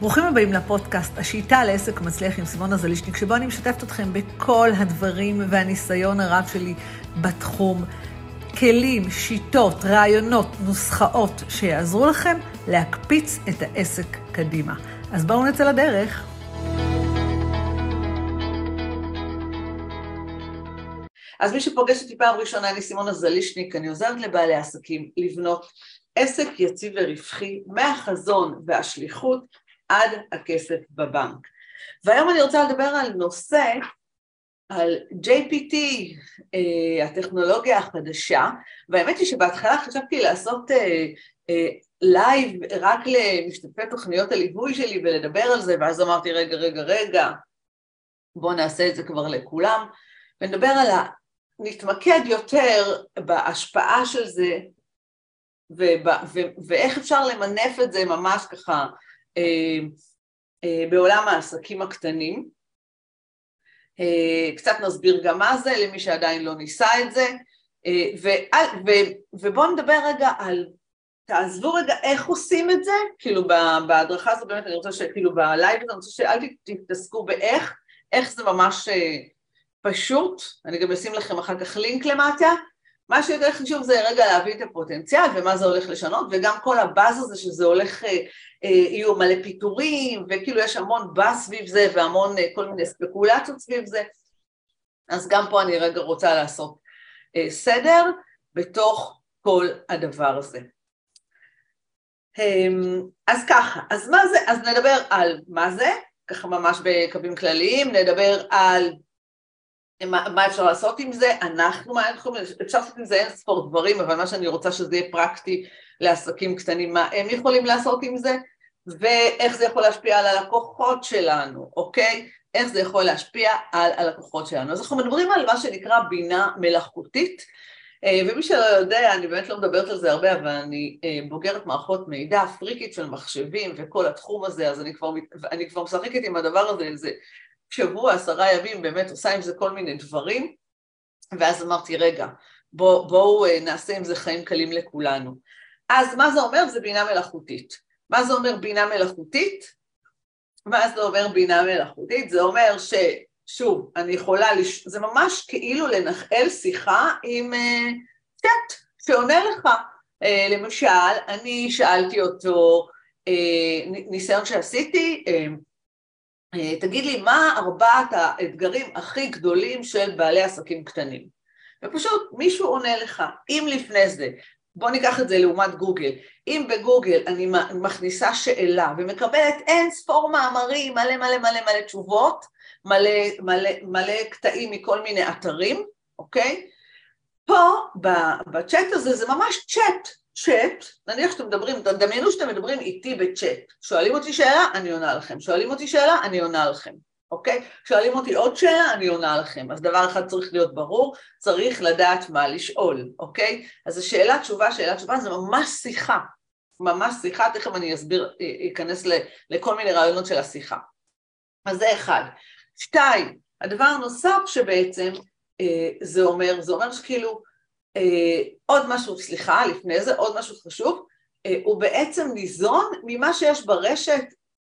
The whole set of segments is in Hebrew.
ברוכים הבאים לפודקאסט, השיטה לעסק מצליח עם סימונה זלישניק, שבו אני משתפת אתכם בכל הדברים והניסיון הרב שלי בתחום. כלים, שיטות, רעיונות, נוסחאות שיעזרו לכם להקפיץ את העסק קדימה. אז בואו נצא לדרך. אז מי שפוגש אותי פעם ראשונה, אני סימונה זלישניק, אני עוזרת לבעלי עסקים לבנות עסק יציב ורווחי מהחזון והשליחות עד הכסף בבנק. והיום אני רוצה לדבר על נושא, על GPT, אה, הטכנולוגיה החדשה, והאמת היא שבהתחלה חשבתי לעשות live אה, אה, רק למשתתפי תוכניות הליווי שלי ולדבר על זה, ואז אמרתי רגע, רגע, רגע, בואו נעשה את זה כבר לכולם, ונדבר על ה... נתמקד יותר בהשפעה של זה ובא, ו, ואיך אפשר למנף את זה ממש ככה בעולם העסקים הקטנים. אה, קצת נסביר גם מה זה למי שעדיין לא ניסה את זה, אה, ובואו נדבר רגע על, תעזבו רגע איך עושים את זה, כאילו בהדרכה הזו באמת אני רוצה שכאילו בלייב הזה אני רוצה שאל תתעסקו באיך, איך זה ממש אה, פשוט, אני גם אשים לכם אחר כך לינק למטה, מה שיותר חשוב זה רגע להביא את הפוטנציאל ומה זה הולך לשנות, וגם כל הבאז הזה שזה הולך, אה, אה, יהיו מלא פיטורים, וכאילו יש המון באז סביב זה והמון אה, כל מיני ספקולציות סביב זה, אז גם פה אני רגע רוצה לעשות סדר בתוך כל הדבר הזה. אמ, אז ככה, אז מה זה, אז נדבר על מה זה, ככה ממש בקווים כלליים, נדבר על מה, מה אפשר לעשות עם זה? אנחנו, מה אנחנו, אפשר לעשות עם זה אין ספור דברים, אבל מה שאני רוצה שזה יהיה פרקטי לעסקים קטנים, מה הם יכולים לעשות עם זה, ואיך זה יכול להשפיע על הלקוחות שלנו, אוקיי? איך זה יכול להשפיע על הלקוחות שלנו. אז אנחנו מדברים על מה שנקרא בינה מלאכותית, אה, ומי שלא יודע, אני באמת לא מדברת על זה הרבה, אבל אני אה, בוגרת מערכות מידע, פריקית של מחשבים וכל התחום הזה, אז אני כבר, אני כבר משחקת עם הדבר הזה איזה שבוע, עשרה ימים, באמת עושה עם זה כל מיני דברים, ואז אמרתי, רגע, בואו בוא, אה, נעשה עם זה חיים קלים לכולנו. אז מה זה אומר? זה בינה מלאכותית. מה זה אומר בינה מלאכותית? מה זה אומר בינה מלאכותית? זה אומר ש... שוב, אני יכולה, לש... זה ממש כאילו לנחל שיחה עם צ'אט uh, שעונה לך. Uh, למשל, אני שאלתי אותו, uh, ניסיון שעשיתי, uh, אה, תגיד לי, מה ארבעת האתגרים הכי גדולים של בעלי עסקים קטנים? ופשוט מישהו עונה לך, אם לפני זה, בוא ניקח את זה לעומת גוגל, אם בגוגל אני מכניסה שאלה ומקבלת אין ספור מאמרים, מלא מלא מלא מלא תשובות, מלא, מלא, מלא קטעים מכל מיני אתרים, אוקיי? פה בצ'אט הזה זה ממש צ'אט, צ'אט, נניח שאתם מדברים, דמיינו שאתם מדברים איתי בצ'אט, שואלים אותי שאלה, אני עונה לכם, שואלים אותי שאלה, אני עונה לכם, אוקיי? שואלים אותי עוד שאלה, אני עונה לכם. אז דבר אחד צריך להיות ברור, צריך לדעת מה לשאול, אוקיי? אז השאלה תשובה, שאלה תשובה זה ממש שיחה, ממש שיחה, תכף אני אסביר, אכנס לכל מיני רעיונות של השיחה. אז זה אחד. שתיים, הדבר הנוסף שבעצם אה, זה אומר, זה אומר שכאילו אה, עוד משהו, סליחה, לפני זה, עוד משהו חשוב, אה, הוא בעצם ניזון ממה שיש ברשת,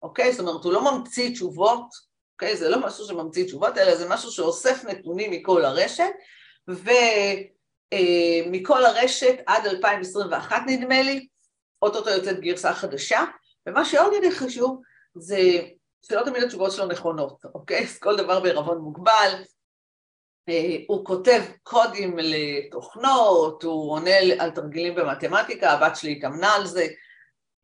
אוקיי? זאת אומרת, הוא לא ממציא תשובות, אוקיי? זה לא משהו שממציא תשובות, אלא זה משהו שאוסף נתונים מכל הרשת, ומכל אה, הרשת עד 2021 נדמה לי, אוטוטו יוצאת גרסה חדשה, ומה שעוד יותר חשוב זה שלא תמיד התשובות שלו נכונות, אוקיי? אז כל דבר בערבון מוגבל, אה, הוא כותב קודים לתוכנות, הוא עונה על תרגילים במתמטיקה, הבת שלי התאמנה על זה,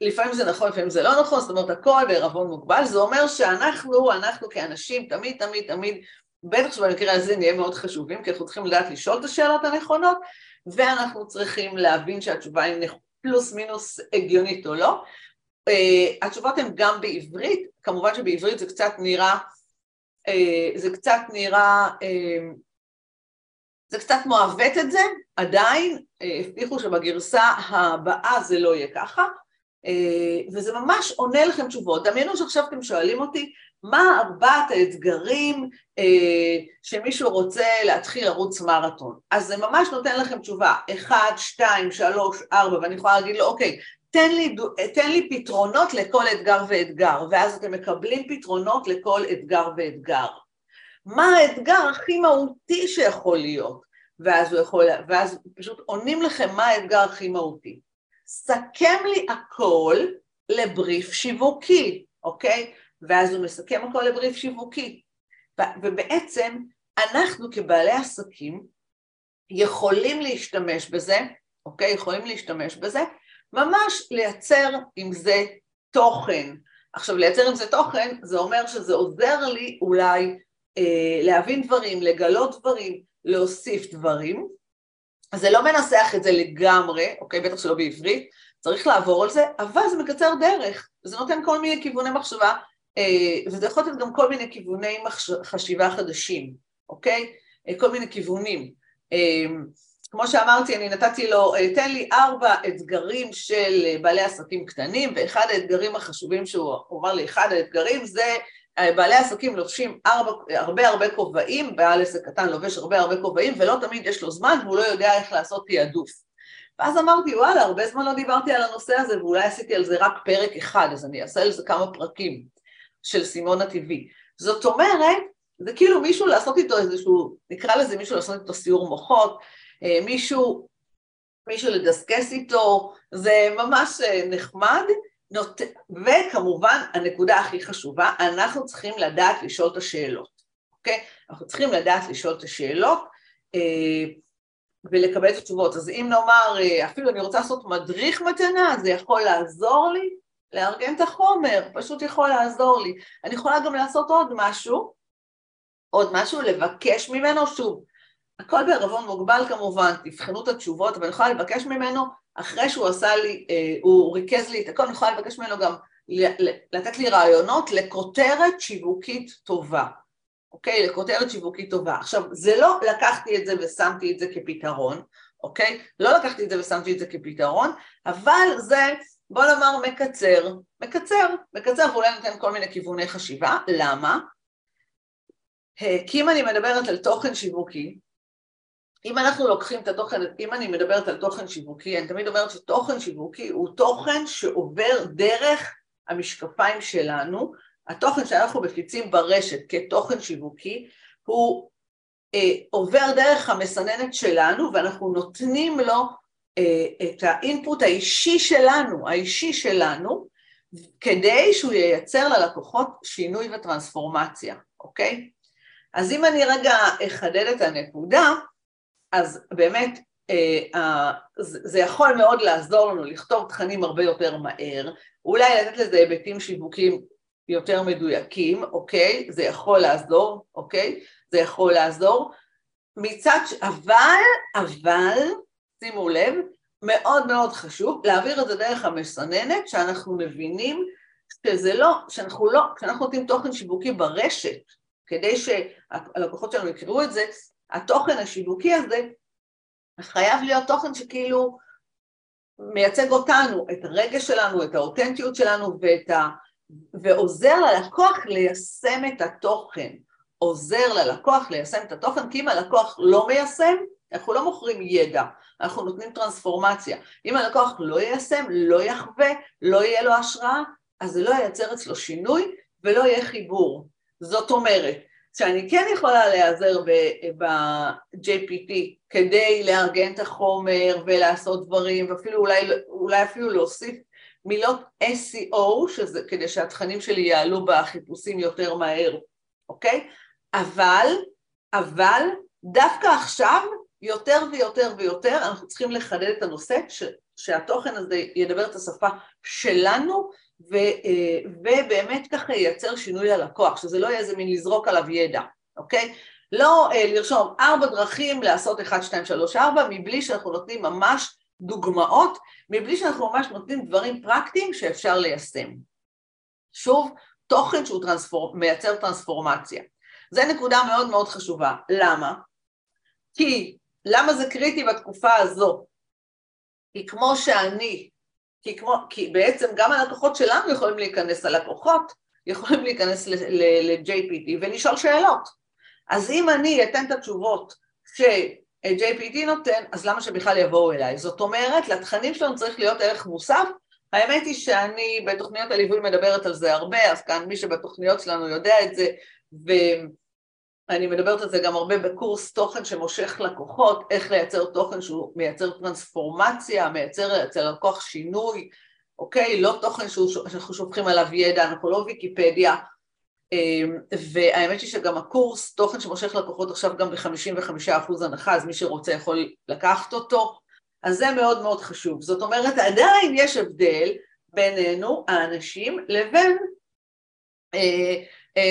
לפעמים זה נכון, לפעמים זה לא נכון, זאת אומרת הכל בערבון מוגבל, זה אומר שאנחנו, אנחנו כאנשים תמיד תמיד תמיד, בטח שבמקרה הזה נהיה מאוד חשובים, כי אנחנו צריכים לדעת לשאול את השאלות הנכונות, ואנחנו צריכים להבין שהתשובה היא פלוס מינוס הגיונית או לא. Uh, התשובות הן גם בעברית, כמובן שבעברית זה קצת נראה, uh, זה קצת נראה uh, זה קצת מעוות את זה, עדיין אה, הבטיחו שבגרסה הבאה זה לא יהיה ככה, אה, וזה ממש עונה לכם תשובות. דמיינו שעכשיו אתם שואלים אותי, מה ארבעת האתגרים אה, שמישהו רוצה להתחיל לרוץ מרתון? אז זה ממש נותן לכם תשובה, אחד, שתיים, שלוש, ארבע, ואני יכולה להגיד לו, אוקיי, תן לי, תן לי פתרונות לכל אתגר ואתגר, ואז אתם מקבלים פתרונות לכל אתגר ואתגר. מה האתגר הכי מהותי שיכול להיות? ואז, הוא יכול, ואז פשוט עונים לכם מה האתגר הכי מהותי. סכם לי הכל לבריף שיווקי, אוקיי? ואז הוא מסכם הכל לבריף שיווקי. ובעצם אנחנו כבעלי עסקים יכולים להשתמש בזה, אוקיי? יכולים להשתמש בזה, ממש לייצר עם זה תוכן. עכשיו לייצר עם זה תוכן זה אומר שזה עוזר לי אולי להבין דברים, לגלות דברים, להוסיף דברים. זה לא מנסח את זה לגמרי, אוקיי? בטח שלא בעברית, צריך לעבור על זה, אבל זה מקצר דרך, זה נותן כל מיני כיווני מחשבה, אה, וזה יכול להיות גם כל מיני כיווני מחש... חשיבה חדשים, אוקיי? אה, כל מיני כיוונים. אה, כמו שאמרתי, אני נתתי לו, תן לי ארבע אתגרים של בעלי עסקים קטנים, ואחד האתגרים החשובים שהוא אמר לי, אחד האתגרים זה בעלי עסקים לובשים הרבה הרבה, הרבה כובעים, בעל עסק קטן לובש הרבה הרבה כובעים ולא תמיד יש לו זמן והוא לא יודע איך לעשות תעדוף. ואז אמרתי, וואלה, הרבה זמן לא דיברתי על הנושא הזה ואולי עשיתי על זה רק פרק אחד, אז אני אעשה על זה כמה פרקים של סימון הטבעי. זאת אומרת, זה כאילו מישהו לעשות איתו איזשהו, נקרא לזה מישהו לעשות איתו סיור מוחות, אה, מישהו, מישהו לדסקס איתו, זה ממש אה, נחמד, נות... וכמובן, הנקודה הכי חשובה, אנחנו צריכים לדעת לשאול את השאלות, אוקיי? אנחנו צריכים לדעת לשאול את השאלות אה, ולקבל את התשובות. אז אם נאמר, אה, אפילו אני רוצה לעשות מדריך מתנה, זה יכול לעזור לי לארגן את החומר, פשוט יכול לעזור לי. אני יכולה גם לעשות עוד משהו, עוד משהו, לבקש ממנו, שוב, הכל בערבון מוגבל כמובן, תבחנו את התשובות, אבל אני יכולה לבקש ממנו אחרי שהוא עשה לי, אה, הוא ריכז לי את הכל, אני יכולה לבקש ממנו גם לתת לי רעיונות לכותרת שיווקית טובה, אוקיי? לכותרת שיווקית טובה. עכשיו, זה לא לקחתי את זה ושמתי את זה כפתרון, אוקיי? לא לקחתי את זה ושמתי את זה כפתרון, אבל זה, בוא נאמר, מקצר, מקצר, מקצר ואולי נותן כל מיני כיווני חשיבה, למה? אה, כי אם אני מדברת על תוכן שיווקי, אם אנחנו לוקחים את התוכן, אם אני מדברת על תוכן שיווקי, אני תמיד אומרת שתוכן שיווקי הוא תוכן שעובר דרך המשקפיים שלנו, התוכן שאנחנו מפיצים ברשת כתוכן שיווקי הוא אה, עובר דרך המסננת שלנו ואנחנו נותנים לו אה, את האינפוט האישי שלנו, האישי שלנו, כדי שהוא ייצר ללקוחות שינוי וטרנספורמציה, אוקיי? אז אם אני רגע אחדד את הנקודה, אז באמת אה, זה יכול מאוד לעזור לנו לכתוב תכנים הרבה יותר מהר, אולי לתת לזה היבטים שיווקיים יותר מדויקים, אוקיי? זה יכול לעזור, אוקיי? זה יכול לעזור. מצד ש... אבל, אבל, שימו לב, מאוד מאוד חשוב להעביר את זה דרך המסננת, שאנחנו מבינים שזה לא, שאנחנו לא, כשאנחנו נותנים תוכן שיווקי ברשת, כדי שהלקוחות שלנו יקראו את זה, התוכן השיווקי הזה חייב להיות תוכן שכאילו מייצג אותנו, את הרגש שלנו, את האותנטיות שלנו ואת ה... ועוזר ללקוח ליישם את התוכן, עוזר ללקוח ליישם את התוכן, כי אם הלקוח לא מיישם, אנחנו לא מוכרים ידע, אנחנו נותנים טרנספורמציה. אם הלקוח לא יישם, לא יחווה, לא יהיה לו השראה, אז זה לא ייצר אצלו שינוי ולא יהיה חיבור. זאת אומרת, שאני כן יכולה להיעזר ב-JPT כדי לארגן את החומר ולעשות דברים, ואפילו אולי, אולי אפילו להוסיף מילות SEO, שזה, כדי שהתכנים שלי יעלו בחיפושים יותר מהר, אוקיי? אבל, אבל, דווקא עכשיו, יותר ויותר ויותר, אנחנו צריכים לחדד את הנושא, ש, שהתוכן הזה ידבר את השפה שלנו, ו, אה, ובאמת ככה ייצר שינוי ללקוח, שזה לא יהיה איזה מין לזרוק עליו ידע, אוקיי? לא אה, לרשום ארבע דרכים לעשות 1, 2, 3, 4, מבלי שאנחנו נותנים ממש דוגמאות, מבלי שאנחנו ממש נותנים דברים פרקטיים שאפשר ליישם. שוב, תוכן שהוא טרנספור... מייצר טרנספורמציה. זו נקודה מאוד מאוד חשובה. למה? כי, למה זה קריטי בתקופה הזו? כי כמו שאני כי, כמו, כי בעצם גם הלקוחות שלנו יכולים להיכנס, הלקוחות יכולים להיכנס ל-JPT ולשאול שאלות. אז אם אני אתן את התשובות ש-JPT נותן, אז למה שבכלל יבואו אליי? זאת אומרת, לתכנים שלנו צריך להיות ערך מוסף האמת היא שאני בתוכניות הליווי מדברת על זה הרבה, אז כאן מי שבתוכניות שלנו יודע את זה, ואני מדברת על זה גם הרבה בקורס תוכן שמושך לקוחות, איך לייצר תוכן שהוא מייצר טרנספורמציה, מייצר אצל לקוח שינוי, אוקיי? לא תוכן שאנחנו שופכים עליו ידע, אנחנו לא ויקיפדיה, אמ, והאמת היא שגם הקורס, תוכן שמושך לקוחות עכשיו גם ב-55% הנחה, אז מי שרוצה יכול לקחת אותו, אז זה מאוד מאוד חשוב. זאת אומרת, עדיין יש הבדל בינינו, האנשים, לבין אה,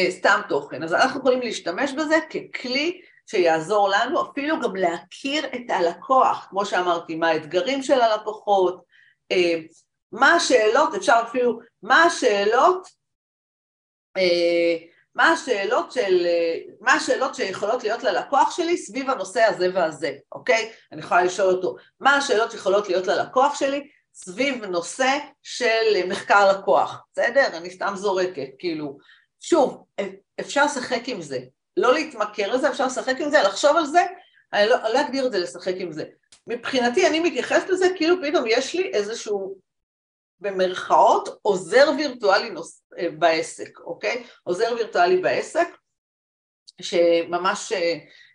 סתם תוכן. אז אנחנו יכולים להשתמש בזה ככלי שיעזור לנו אפילו גם להכיר את הלקוח, כמו שאמרתי, מה האתגרים של הלקוחות, אה, מה השאלות, אפשר אפילו, מה השאלות אה, מה השאלות, של, אה, מה השאלות שיכולות להיות ללקוח שלי סביב הנושא הזה והזה, אוקיי? אני יכולה לשאול אותו, מה השאלות שיכולות להיות ללקוח שלי סביב נושא של מחקר לקוח, בסדר? אני סתם זורקת, כאילו, שוב, אפשר לשחק עם זה, לא להתמכר לזה, אפשר לשחק עם זה, לחשוב על זה, אני לא, לא אגדיר את זה לשחק עם זה. מבחינתי אני מתייחסת לזה כאילו פתאום יש לי איזשהו במרכאות עוזר וירטואלי נוס... אה, בעסק, אוקיי? עוזר וירטואלי בעסק שממש אה,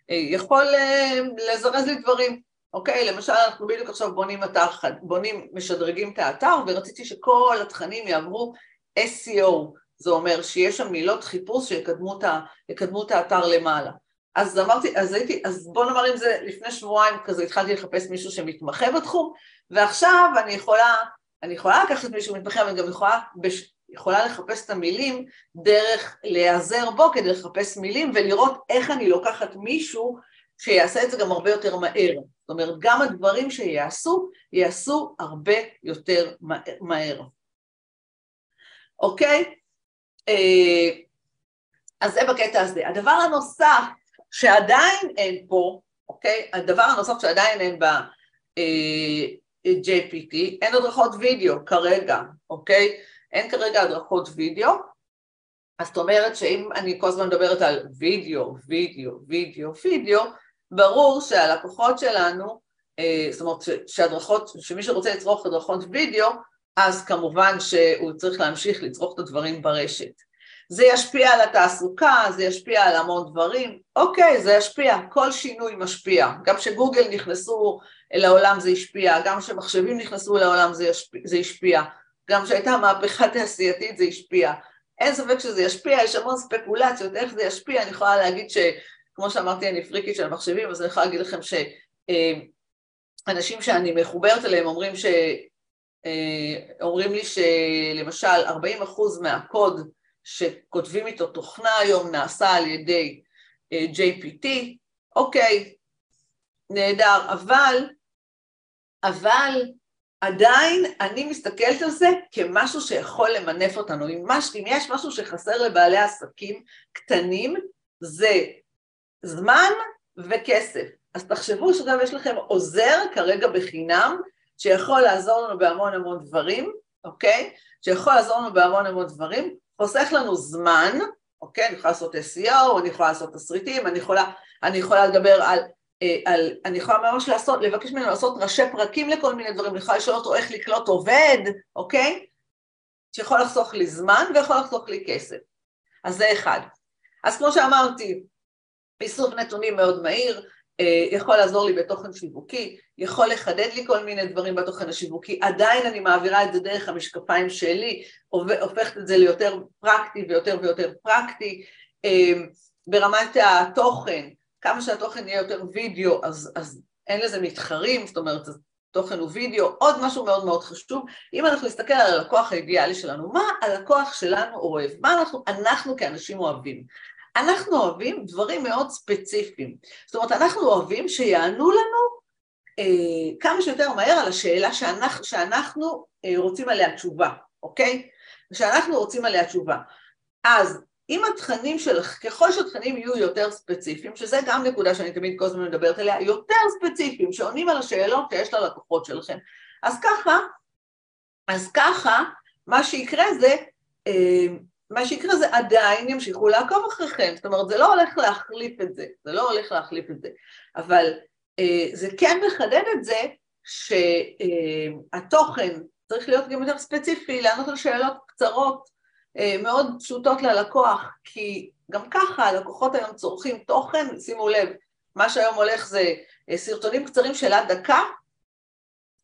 אה, יכול לזרז לי דברים, אוקיי? למשל אנחנו בדיוק עכשיו בונים אתר, בונים, משדרגים את האתר ורציתי שכל התכנים יעברו SEO, זה אומר שיש שם מילות חיפוש שיקדמו את האתר למעלה. אז אמרתי, אז הייתי, אז בוא נאמר אם זה לפני שבועיים כזה התחלתי לחפש מישהו שמתמחה בתחום ועכשיו אני יכולה אני יכולה לקחת מישהו מתמחה, אבל גם יכולה, בש... יכולה לחפש את המילים דרך להיעזר בו כדי לחפש מילים ולראות איך אני לוקחת מישהו שיעשה את זה גם הרבה יותר מהר. זאת אומרת, גם הדברים שיעשו, יעשו הרבה יותר מהר. אוקיי? אה, אז זה בקטע הזה. הדבר הנוסף שעדיין אין פה, אוקיי? הדבר הנוסף שעדיין אין ב... אה, אין הדרכות וידאו כרגע, אוקיי? אין כרגע הדרכות וידאו, אז זאת אומרת שאם אני כל הזמן מדברת על וידאו, וידאו, וידאו, וידאו, ברור שהלקוחות שלנו, אה, זאת אומרת שהדרכות, שמי שרוצה לצרוך הדרכות וידאו, אז כמובן שהוא צריך להמשיך לצרוך את הדברים ברשת. זה ישפיע על התעסוקה, זה ישפיע על המון דברים, אוקיי, זה ישפיע, כל שינוי משפיע. גם כשגוגל נכנסו לעולם זה השפיע, גם כשמחשבים נכנסו לעולם זה, ישפיע, זה השפיע, גם כשהייתה מהפכה תעשייתית זה השפיע. אין ספק שזה ישפיע, יש המון ספקולציות איך זה ישפיע, אני יכולה להגיד שכמו שאמרתי אני פריקית של מחשבים, אז אני יכולה להגיד לכם שאנשים שאני מחוברת אליהם אומרים ש... אומרים לי שלמשל 40% מהקוד שכותבים איתו תוכנה היום נעשה על ידי אה, JPT, אוקיי, נהדר, אבל, אבל עדיין אני מסתכלת על זה כמשהו שיכול למנף אותנו. אם, מש, אם יש משהו שחסר לבעלי עסקים קטנים, זה זמן וכסף. אז תחשבו שגם יש לכם עוזר כרגע בחינם, שיכול לעזור לנו בהמון המון דברים, אוקיי? שיכול לעזור לנו בהמון המון דברים, חוסך לנו זמן, אוקיי? אני יכולה לעשות SEO, אני יכולה לעשות תסריטים, אני יכולה, אני יכולה לדבר על, אה, על... אני יכולה ממש לעשות, לבקש ממנו לעשות ראשי פרקים לכל מיני דברים, אני יכולה לשאול אותו איך לקלוט עובד, אוקיי? שיכול לחסוך לי זמן ויכול לחסוך לי כסף. אז זה אחד. אז כמו שאמרתי, איסוף נתונים מאוד מהיר, יכול לעזור לי בתוכן שיווקי, יכול לחדד לי כל מיני דברים בתוכן השיווקי, עדיין אני מעבירה את זה דרך המשקפיים שלי, הופכת את זה ליותר פרקטי ויותר ויותר פרקטי. אה, ברמת התוכן, כמה שהתוכן יהיה יותר וידאו, אז, אז אין לזה מתחרים, זאת אומרת, תוכן הוא וידאו. עוד משהו מאוד מאוד חשוב, אם אנחנו נסתכל על הלקוח האידיאלי שלנו, מה הלקוח שלנו אוהב? מה אנחנו, אנחנו כאנשים אוהבים? אנחנו אוהבים דברים מאוד ספציפיים. זאת אומרת, אנחנו אוהבים שיענו לנו אה, כמה שיותר מהר על השאלה שאנחנו, שאנחנו אה, רוצים עליה תשובה, אוקיי? שאנחנו רוצים עליה תשובה. אז אם התכנים שלך, ככל שהתכנים יהיו יותר ספציפיים, שזה גם נקודה שאני תמיד כל הזמן מדברת עליה, יותר ספציפיים, שעונים על השאלות שיש ללקוחות שלכם, אז ככה, אז ככה, מה שיקרה זה, אה, מה שיקרה זה עדיין ימשיכו לעקוב אחריכם, זאת אומרת זה לא הולך להחליף את זה, זה לא הולך להחליף את זה, אבל אה, זה כן מחדד את זה שהתוכן צריך להיות גם יותר ספציפי, לענות על שאלות קצרות, אה, מאוד פשוטות ללקוח, כי גם ככה הלקוחות היום צורכים תוכן, שימו לב, מה שהיום הולך זה אה, סרטונים קצרים של עד דקה,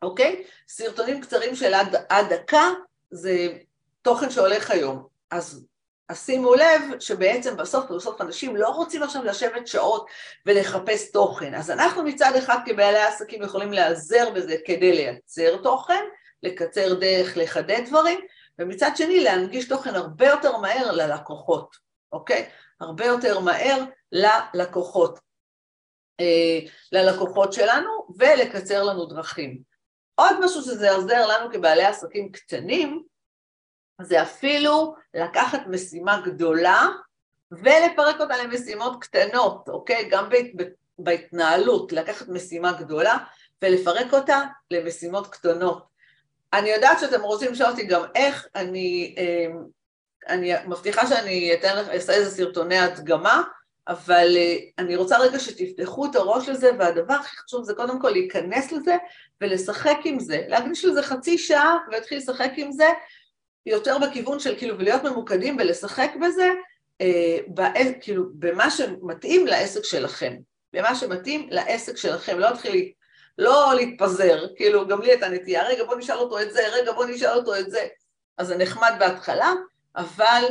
אוקיי? סרטונים קצרים של עד, עד דקה זה תוכן שהולך היום. אז, אז שימו לב שבעצם בסוף בסוף אנשים לא רוצים עכשיו לשבת שעות ולחפש תוכן. אז אנחנו מצד אחד כבעלי עסקים יכולים להיעזר בזה כדי לייצר תוכן, לקצר דרך, לחדד דברים, ומצד שני להנגיש תוכן הרבה יותר מהר ללקוחות, אוקיי? הרבה יותר מהר ללקוחות, אה, ללקוחות שלנו ולקצר לנו דרכים. עוד משהו שזה עוזר לנו כבעלי עסקים קטנים, זה אפילו לקחת משימה גדולה ולפרק אותה למשימות קטנות, אוקיי? גם בהתנהלות, לקחת משימה גדולה ולפרק אותה למשימות קטנות. אני יודעת שאתם רוצים לשאול אותי גם איך, אני, אמ, אני מבטיחה שאני אתן אעשה איזה סרטוני הדגמה, אבל אה, אני רוצה רגע שתפתחו את הראש לזה, והדבר הכי חשוב זה קודם כל להיכנס לזה ולשחק עם זה, להקדיש לזה חצי שעה ולהתחיל לשחק עם זה, יותר בכיוון של כאילו ולהיות ממוקדים ולשחק בזה, אה, בא, כאילו במה שמתאים לעסק שלכם, במה שמתאים לעסק שלכם, לא להתחיל לא להתפזר, כאילו גם לי הייתה נטייה, רגע בוא נשאל אותו את זה, רגע בוא נשאל אותו את זה, אז זה נחמד בהתחלה, אבל,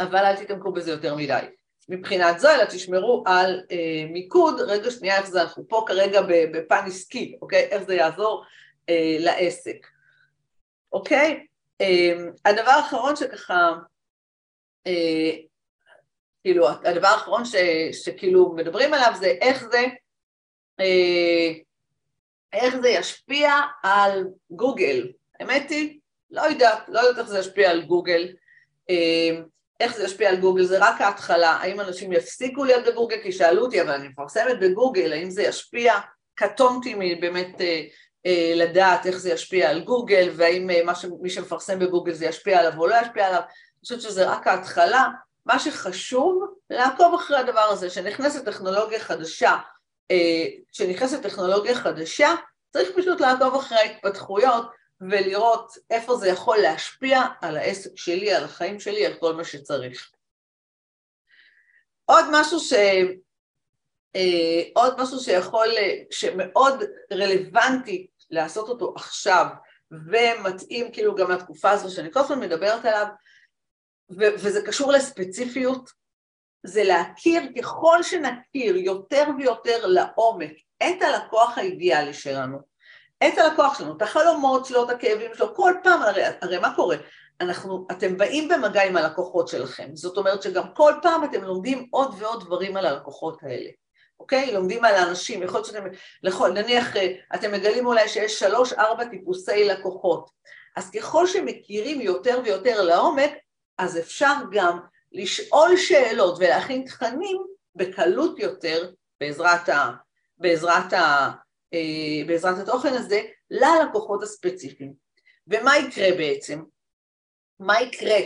אבל אל תתעמקו בזה יותר מדי. מבחינת זו, אלא תשמרו על אה, מיקוד, רגע שנייה איך זה, אנחנו פה כרגע בפן עסקי, אוקיי? איך זה יעזור אה, לעסק, אוקיי? אה, הדבר האחרון שככה, אה, כאילו, הדבר האחרון ש, שכאילו מדברים עליו זה איך זה, אה, איך זה ישפיע על גוגל. האמת היא, לא יודעת, לא יודעת איך זה ישפיע על גוגל. אה, איך זה ישפיע על גוגל, זה רק ההתחלה, האם אנשים יפסיקו להיות בגוגל, כי שאלו אותי, אבל אני מפרסמת בגוגל, האם זה ישפיע, קטונתי מבאמת אה, לדעת איך זה ישפיע על גוגל, והאם אה, ש, מי שמפרסם בגוגל זה ישפיע עליו או לא ישפיע עליו, אני חושבת שזה רק ההתחלה, מה שחשוב, לעקוב אחרי הדבר הזה, שנכנסת טכנולוגיה חדשה, אה, כשנכנסת טכנולוגיה חדשה, צריך פשוט לעקוב אחרי ההתפתחויות ולראות איפה זה יכול להשפיע על העסק שלי, על החיים שלי, על כל מה שצריך. עוד משהו ש... אה, עוד משהו שיכול, שמאוד רלוונטי לעשות אותו עכשיו ומתאים כאילו גם לתקופה הזו שאני כל הזמן מדברת עליו ו- וזה קשור לספציפיות זה להכיר, ככל שנכיר יותר ויותר לעומק את הלקוח האידיאלי שלנו, את הלקוח שלנו, את החלומות שלו, את הכאבים שלו, כל פעם, הרי, הרי מה קורה? אנחנו, אתם באים במגע עם הלקוחות שלכם, זאת אומרת שגם כל פעם אתם לומדים עוד ועוד דברים על הלקוחות האלה, אוקיי? לומדים על האנשים, יכול להיות שאתם, לכל, נניח אה, אתם מגלים אולי שיש שלוש ארבע טיפוסי לקוחות, אז ככל שמכירים יותר ויותר לעומק, אז אפשר גם לשאול שאלות ולהכין תכנים בקלות יותר בעזרת, ה, בעזרת, ה, אה, בעזרת התוכן הזה ללקוחות הספציפיים. ומה יקרה בעצם? מה יקרה?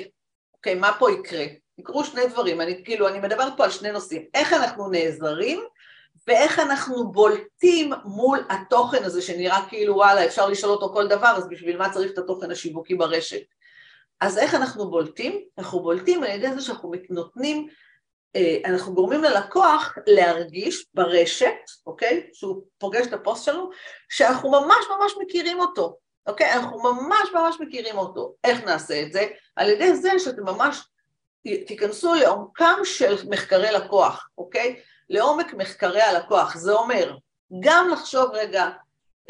אוקיי, מה פה יקרה? יקרו שני דברים, אני כאילו, אני מדברת פה על שני נושאים, איך אנחנו נעזרים ואיך אנחנו בולטים מול התוכן הזה שנראה כאילו וואלה אפשר לשאול אותו כל דבר אז בשביל מה צריך את התוכן השיווקי ברשת אז איך אנחנו בולטים? אנחנו בולטים על ידי זה שאנחנו נותנים, אה, אנחנו גורמים ללקוח להרגיש ברשת, אוקיי? שהוא פוגש את הפוסט שלנו, שאנחנו ממש ממש מכירים אותו, אוקיי? אנחנו ממש ממש מכירים אותו. איך נעשה את זה? על ידי זה שאתם ממש תיכנסו לעומקם של מחקרי לקוח, אוקיי? לעומק מחקרי הלקוח. זה אומר גם לחשוב רגע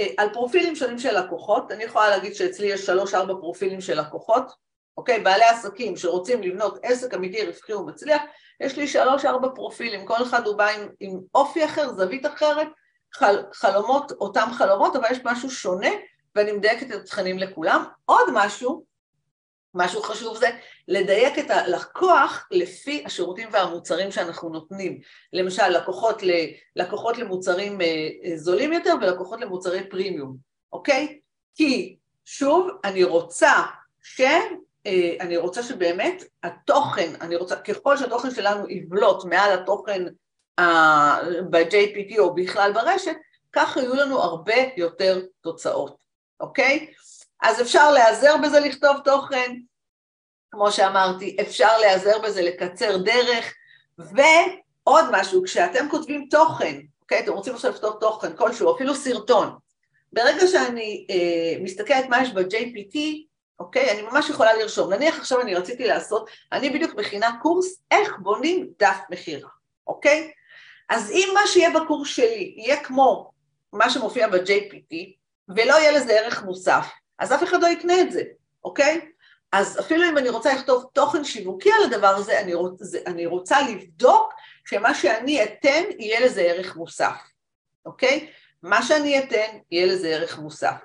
אה, על פרופילים שונים של לקוחות, אני יכולה להגיד שאצלי יש שלוש-ארבע פרופילים של לקוחות, אוקיי? בעלי עסקים שרוצים לבנות עסק אמיתי, רווחי ומצליח, יש לי שלוש-ארבע פרופילים, כל אחד הוא בא עם, עם אופי אחר, זווית אחרת, חל, חלומות, אותם חלומות, אבל יש משהו שונה, ואני מדייקת את התכנים לכולם. עוד משהו, משהו חשוב זה לדייק את הלקוח לפי השירותים והמוצרים שאנחנו נותנים. למשל, לקוחות, ל, לקוחות למוצרים אה, אה, זולים יותר ולקוחות למוצרי פרימיום, אוקיי? כי, שוב, אני רוצה ש... אה, אני רוצה שבאמת התוכן, אני רוצה, ככל שהתוכן שלנו יבלוט מעל התוכן ב-JPT או בכלל ברשת, כך יהיו לנו הרבה יותר תוצאות, אוקיי? אז אפשר להיעזר בזה לכתוב תוכן, כמו שאמרתי, אפשר להיעזר בזה לקצר דרך, ועוד משהו, כשאתם כותבים תוכן, אוקיי, אתם רוצים עכשיו לכתוב תוכן כלשהו, אפילו סרטון, ברגע שאני אה, מסתכלת מה יש ב-JPT, אוקיי, אני ממש יכולה לרשום. נניח עכשיו אני רציתי לעשות, אני בדיוק מכינה קורס איך בונים דף מכירה, אוקיי? אז אם מה שיהיה בקורס שלי יהיה כמו מה שמופיע ב-JPT, ולא יהיה לזה ערך מוסף, אז אף אחד לא יקנה את זה, אוקיי? אז אפילו אם אני רוצה לכתוב תוכן שיווקי על הדבר הזה, אני, רוצ, זה, אני רוצה לבדוק שמה שאני אתן יהיה לזה ערך מוסף, אוקיי? מה שאני אתן יהיה לזה ערך מוסף.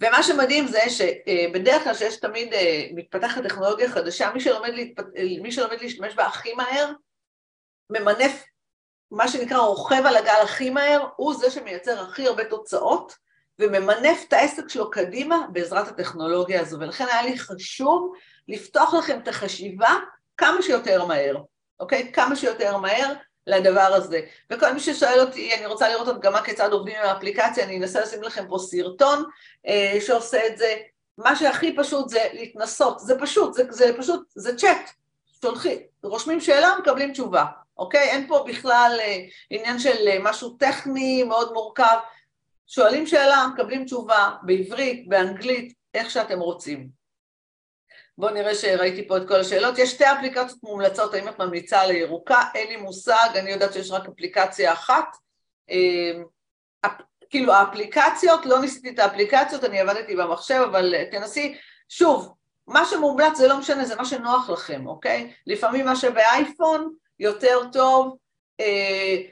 ומה שמדהים זה שבדרך כלל שיש תמיד אה, מתפתחת טכנולוגיה חדשה, מי שלומד, להתפ... מי שלומד להשתמש בה הכי מהר, ממנף, מה שנקרא רוכב על הגל הכי מהר, הוא זה שמייצר הכי הרבה תוצאות, וממנף את העסק שלו קדימה בעזרת הטכנולוגיה הזו, ולכן היה לי חשוב לפתוח לכם את החשיבה כמה שיותר מהר, אוקיי? כמה שיותר מהר לדבר הזה. וכל מי ששואל אותי, אני רוצה לראות הדגמה כיצד עובדים עם האפליקציה, אני אנסה לשים לכם פה סרטון אה, שעושה את זה. מה שהכי פשוט זה להתנסות, זה פשוט, זה, זה פשוט, זה צ'אט, שולחים, רושמים שאלה, מקבלים תשובה, אוקיי? אין פה בכלל אה, עניין של אה, משהו טכני מאוד מורכב, שואלים שאלה, מקבלים תשובה בעברית, באנגלית, איך שאתם רוצים. בואו נראה שראיתי פה את כל השאלות. יש שתי אפליקציות מומלצות, האם את ממליצה על הירוקה? אין לי מושג, אני יודעת שיש רק אפליקציה אחת. אמ, כאילו האפליקציות, לא ניסיתי את האפליקציות, אני עבדתי במחשב, אבל תנסי, שוב, מה שמומלץ זה לא משנה, זה מה שנוח לכם, אוקיי? לפעמים מה שבאייפון יותר טוב, אה, אה,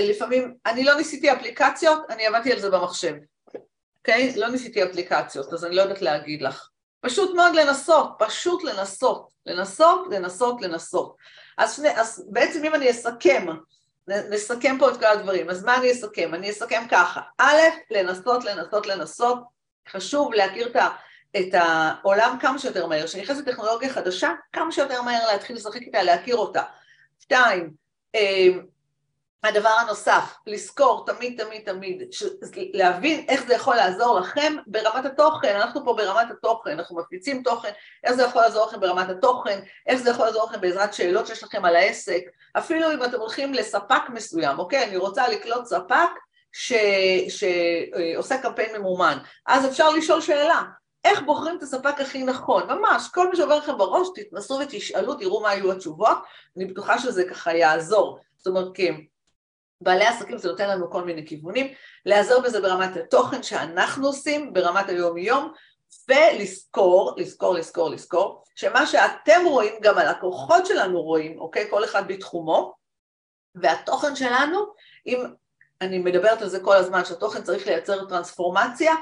לפעמים, אני לא ניסיתי אפליקציות, אני עבדתי על זה במחשב, אוקיי? לא ניסיתי אפליקציות, אז אני לא יודעת להגיד לך. פשוט מאוד לנסות, פשוט לנסות, לנסות, לנסות, לנסות. אז, אז בעצם אם אני אסכם, נסכם פה את כל הדברים, אז מה אני אסכם? אני אסכם ככה, א', לנסות, לנסות, לנסות, חשוב להכיר את, את העולם כמה שיותר מהר, כשנכנסת טכנולוגיה חדשה, כמה שיותר מהר להתחיל לשחק איתה, להכיר אותה. שתיים, אה, הדבר הנוסף, לזכור תמיד תמיד תמיד, ש... להבין איך זה יכול לעזור לכם ברמת התוכן, אנחנו פה ברמת התוכן, אנחנו מפיצים תוכן, איך זה יכול לעזור לכם ברמת התוכן, איך זה יכול לעזור לכם בעזרת שאלות שיש לכם על העסק, אפילו אם אתם הולכים לספק מסוים, אוקיי, אני רוצה לקלוט ספק ש... שעושה קמפיין ממומן, אז אפשר לשאול שאלה, איך בוחרים את הספק הכי נכון, ממש, כל מי שעובר לכם בראש, תתנסו ותשאלו, תראו מה היו התשובות, אני בטוחה שזה ככה יעזור, זאת אומרת, כן. בעלי עסקים זה נותן לנו כל מיני כיוונים, להיעזר בזה ברמת התוכן שאנחנו עושים, ברמת היום-יום, ולזכור, לזכור, לזכור, לזכור, שמה שאתם רואים, גם הלקוחות שלנו רואים, אוקיי? כל אחד בתחומו, והתוכן שלנו, אם אני מדברת על זה כל הזמן, שהתוכן צריך לייצר טרנספורמציה,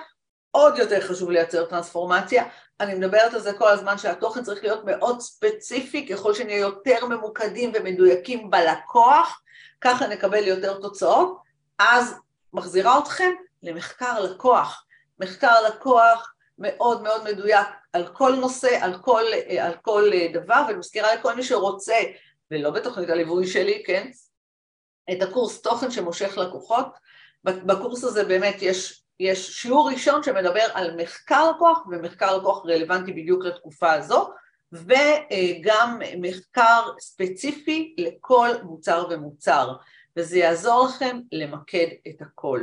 עוד יותר חשוב לייצר טרנספורמציה. אני מדברת על זה כל הזמן שהתוכן צריך להיות מאוד ספציפי, ככל שנהיה יותר ממוקדים ומדויקים בלקוח, ככה נקבל יותר תוצאות, אז מחזירה אתכם למחקר לקוח. מחקר לקוח מאוד מאוד מדויק על כל נושא, על כל, על כל דבר, ואני מזכירה לכל מי שרוצה, ולא בתוכנית הליווי שלי, כן, את הקורס תוכן שמושך לקוחות. בקורס הזה באמת יש, יש שיעור ראשון שמדבר על מחקר לקוח, ומחקר לקוח רלוונטי בדיוק לתקופה הזו, וגם מחקר ספציפי לכל מוצר ומוצר, וזה יעזור לכם למקד את הכל.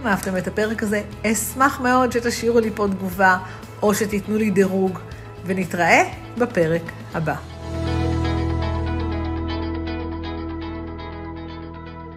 אם אהבתם את הפרק הזה, אשמח מאוד שתשאירו לי פה תגובה או שתיתנו לי דירוג, ונתראה בפרק הבא.